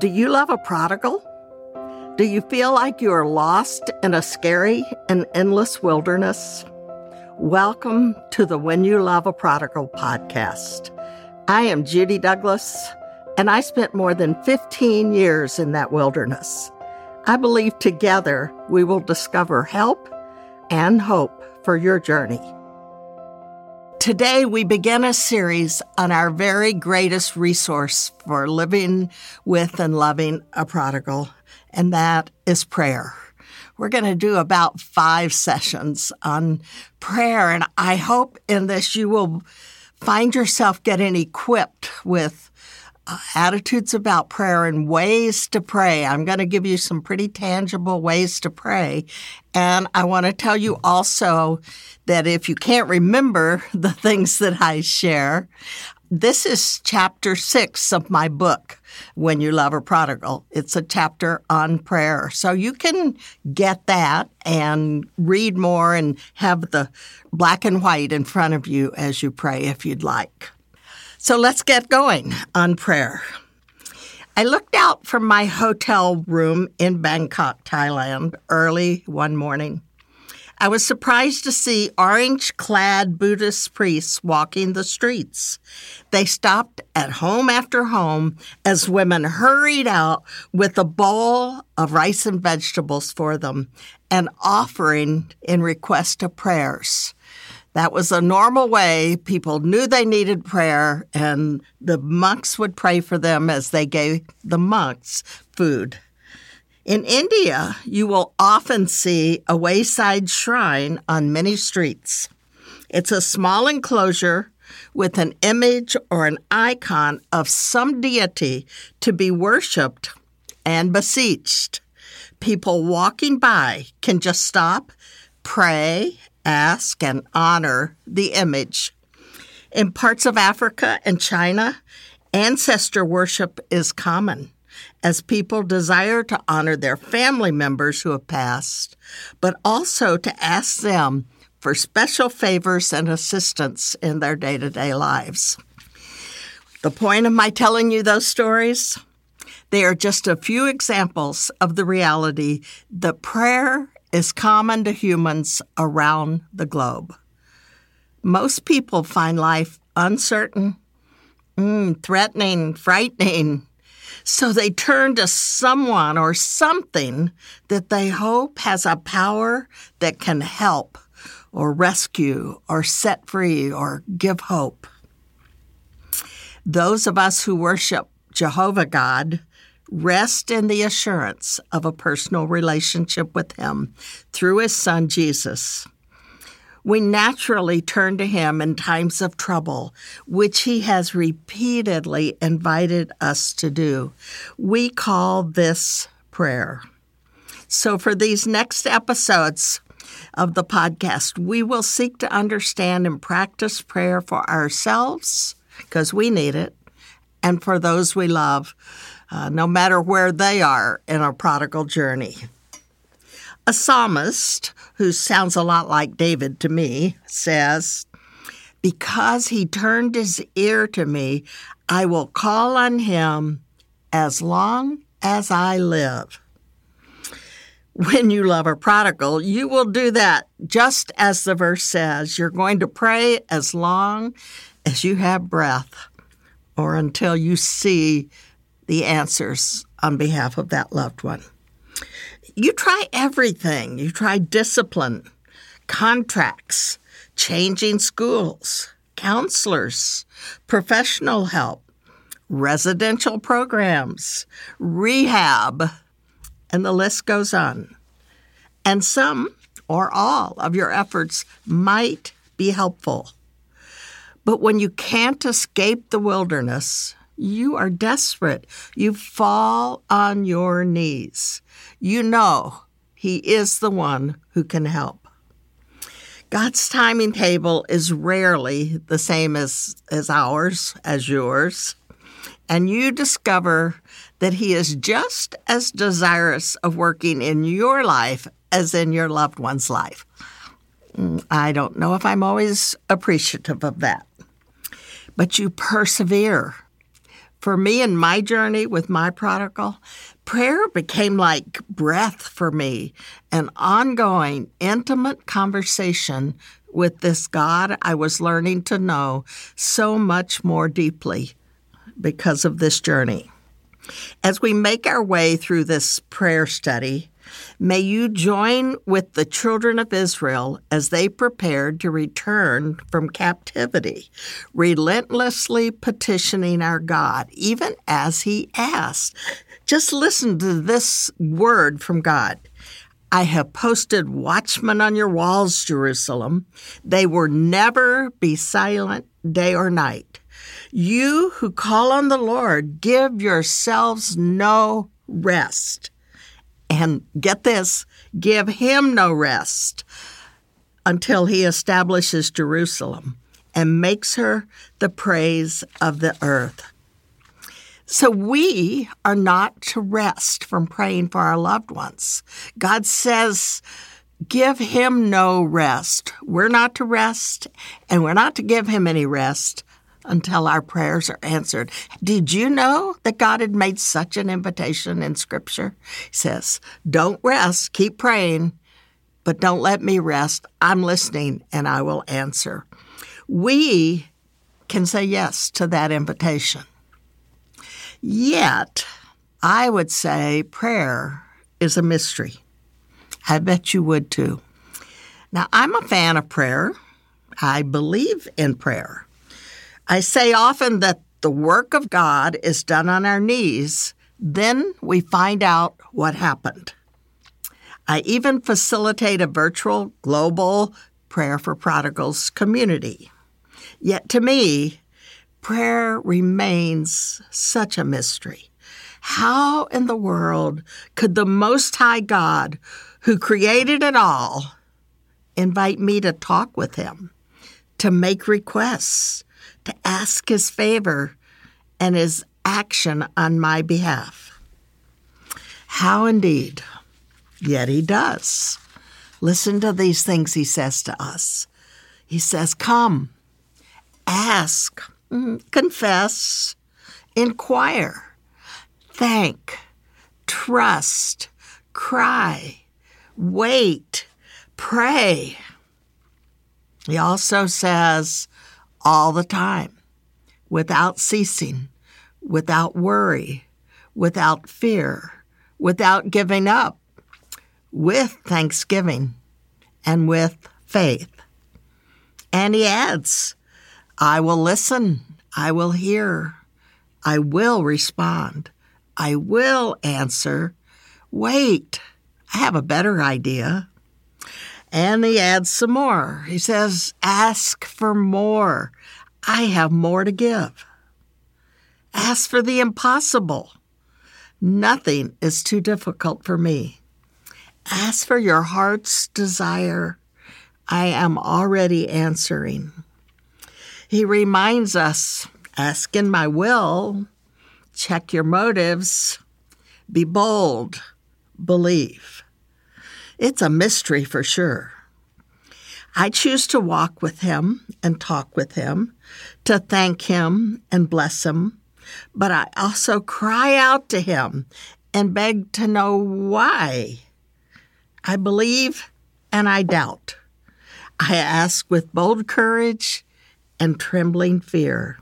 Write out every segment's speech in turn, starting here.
Do you love a prodigal? Do you feel like you are lost in a scary and endless wilderness? Welcome to the When You Love a Prodigal podcast. I am Judy Douglass, and I spent more than 15 years in that wilderness. I believe together we will discover help and hope for your journey. Today, we begin a series on our very greatest resource for living with and loving a prodigal, and that is prayer. We're going to do about five sessions on prayer, and I hope in this you will find yourself getting equipped with attitudes about prayer and ways to pray. I'm going to give you some pretty tangible ways to pray. And I want to tell you also that if you can't remember the things that I share, this is chapter six of my book, When You Love a Prodigal. It's a chapter on prayer. So you can get that and read more and have the black and white in front of you as you pray if you'd like. So let's get going on prayer. I looked out from my hotel room in Bangkok, Thailand, early one morning. I was surprised to see orange clad Buddhist priests walking the streets. They stopped at home after home as women hurried out with a bowl of rice and vegetables for them, an offering in request of prayers. That was a normal way. People knew they needed prayer, and the monks would pray for them as they gave the monks food. In India, you will often see a wayside shrine on many streets. It's a small enclosure with an image or an icon of some deity to be worshiped and beseeched. People walking by can just stop, pray, ask, and honor the image. In parts of Africa and China, ancestor worship is common as people desire to honor their family members who have passed, but also to ask them for special favors and assistance in their day to day lives. The point of my telling you those stories? They are just a few examples of the reality that prayer is common to humans around the globe. Most people find life uncertain, mm, threatening, frightening. So they turn to someone or something that they hope has a power that can help or rescue or set free or give hope. Those of us who worship Jehovah God rest in the assurance of a personal relationship with Him through His Son Jesus. We naturally turn to Him in times of trouble, which He has repeatedly invited us to do. We call this prayer. So, for these next episodes of the podcast, we will seek to understand and practice prayer for ourselves, because we need it, and for those we love uh, no matter where they are in a prodigal journey. A psalmist, who sounds a lot like David to me, says, Because he turned his ear to me, I will call on him as long as I live. When you love a prodigal, you will do that just as the verse says. You're going to pray as long as you have breath or until you see the answers on behalf of that loved one. You try everything. You try discipline, contracts, changing schools, counselors, professional help, residential programs, rehab, and the list goes on. And some or all of your efforts might be helpful. But when you can't escape the wilderness, you are desperate. You fall on your knees. You know He is the one who can help. God's timing table is rarely the same as, as ours, as yours. And you discover that He is just as desirous of working in your life as in your loved one's life. Mm, I don't know if I'm always appreciative of that. But you persevere For me in my journey with my prodigal, prayer became like breath for me, an ongoing, intimate conversation with this God I was learning to know so much more deeply because of this journey. As we make our way through this prayer study, may you join with the children of Israel as they prepared to return from captivity, relentlessly petitioning our God, even as He asked. Just listen to this word from God. I have posted watchmen on your walls, Jerusalem. They will never be silent day or night. You who call on the Lord, give yourselves no rest. And get this give him no rest until he establishes Jerusalem and makes her the praise of the earth. So we are not to rest from praying for our loved ones. God says, give him no rest. We're not to rest, and we're not to give him any rest until our prayers are answered. Did you know that God had made such an invitation in Scripture? He says, Don't rest, keep praying, but don't let me rest. I'm listening and I will answer. We can say yes to that invitation. Yet, I would say prayer is a mystery. I bet you would too. Now, I'm a fan of prayer. I believe in prayer. I say often that the work of God is done on our knees, then we find out what happened. I even facilitate a virtual global prayer for prodigals community. Yet to me, prayer remains such a mystery. How in the world could the Most High God, who created it all, invite me to talk with Him, to make requests, to ask His favor and His action on my behalf? How indeed. Yet He does. Listen to these things He says to us. He says, Come, ask Mm, confess, inquire, thank, trust, cry, wait, pray. He also says all the time, without ceasing, without worry, without fear, without giving up, with thanksgiving and with faith. And he adds, I will listen. I will hear. I will respond. I will answer. Wait, I have a better idea. And he adds some more. He says, Ask for more. I have more to give. Ask for the impossible. Nothing is too difficult for me. Ask for your heart's desire. I am already answering. He reminds us ask in my will, check your motives, be bold, believe. It's a mystery for sure. I choose to walk with him and talk with him, to thank him and bless him, but I also cry out to him and beg to know why. I believe and I doubt. I ask with bold courage and trembling fear.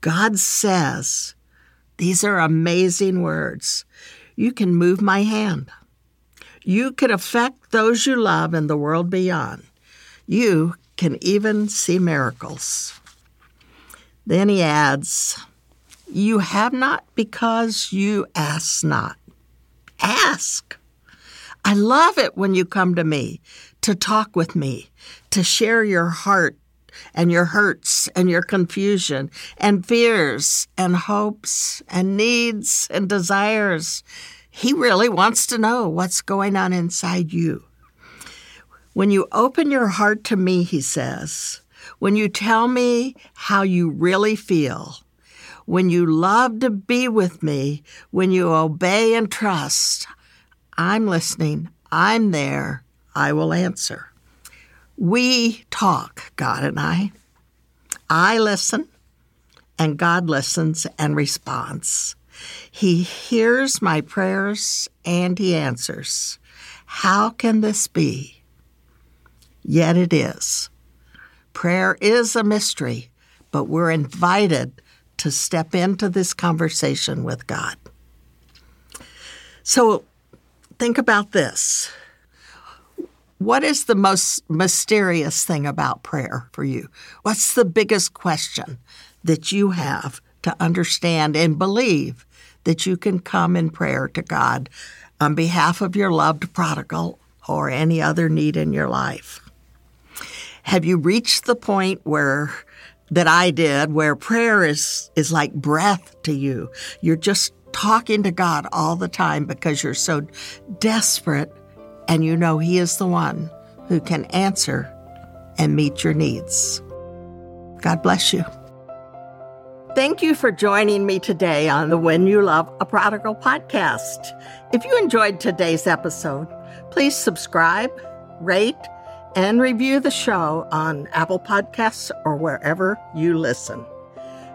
God says, these are amazing words. You can move my hand. You can affect those you love and the world beyond. You can even see miracles. Then he adds, You have not because you ask not. Ask. I love it when you come to me to talk with me, to share your heart and your hurts and your confusion and fears and hopes and needs and desires. He really wants to know what's going on inside you. When you open your heart to me, he says, when you tell me how you really feel, when you love to be with me, when you obey and trust, I'm listening, I'm there, I will answer. We talk, God and I. I listen, and God listens and responds. He hears my prayers and He answers. How can this be? Yet it is. Prayer is a mystery, but we're invited to step into this conversation with God. So think about this. What is the most mysterious thing about prayer for you? What's the biggest question that you have to understand and believe that you can come in prayer to God on behalf of your loved prodigal or any other need in your life? Have you reached the point where that I did where prayer is is like breath to you? You're just talking to God all the time because you're so desperate and you know He is the one who can answer and meet your needs. God bless you. Thank you for joining me today on the When You Love a Prodigal podcast. If you enjoyed today's episode, please subscribe, rate, and review the show on Apple Podcasts or wherever you listen.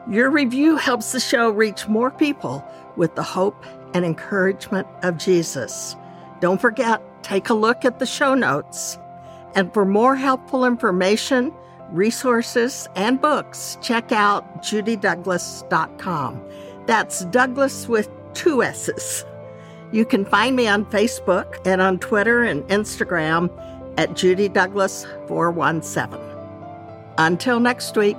Your review helps the show reach more people with the hope and encouragement of Jesus. Don't forget, take a look at the show notes. And for more helpful information, resources, and books, check out judydouglass.com. That's Douglass with two S's. You can find me on Facebook and on Twitter and Instagram at Judy Douglass 417. Until next week.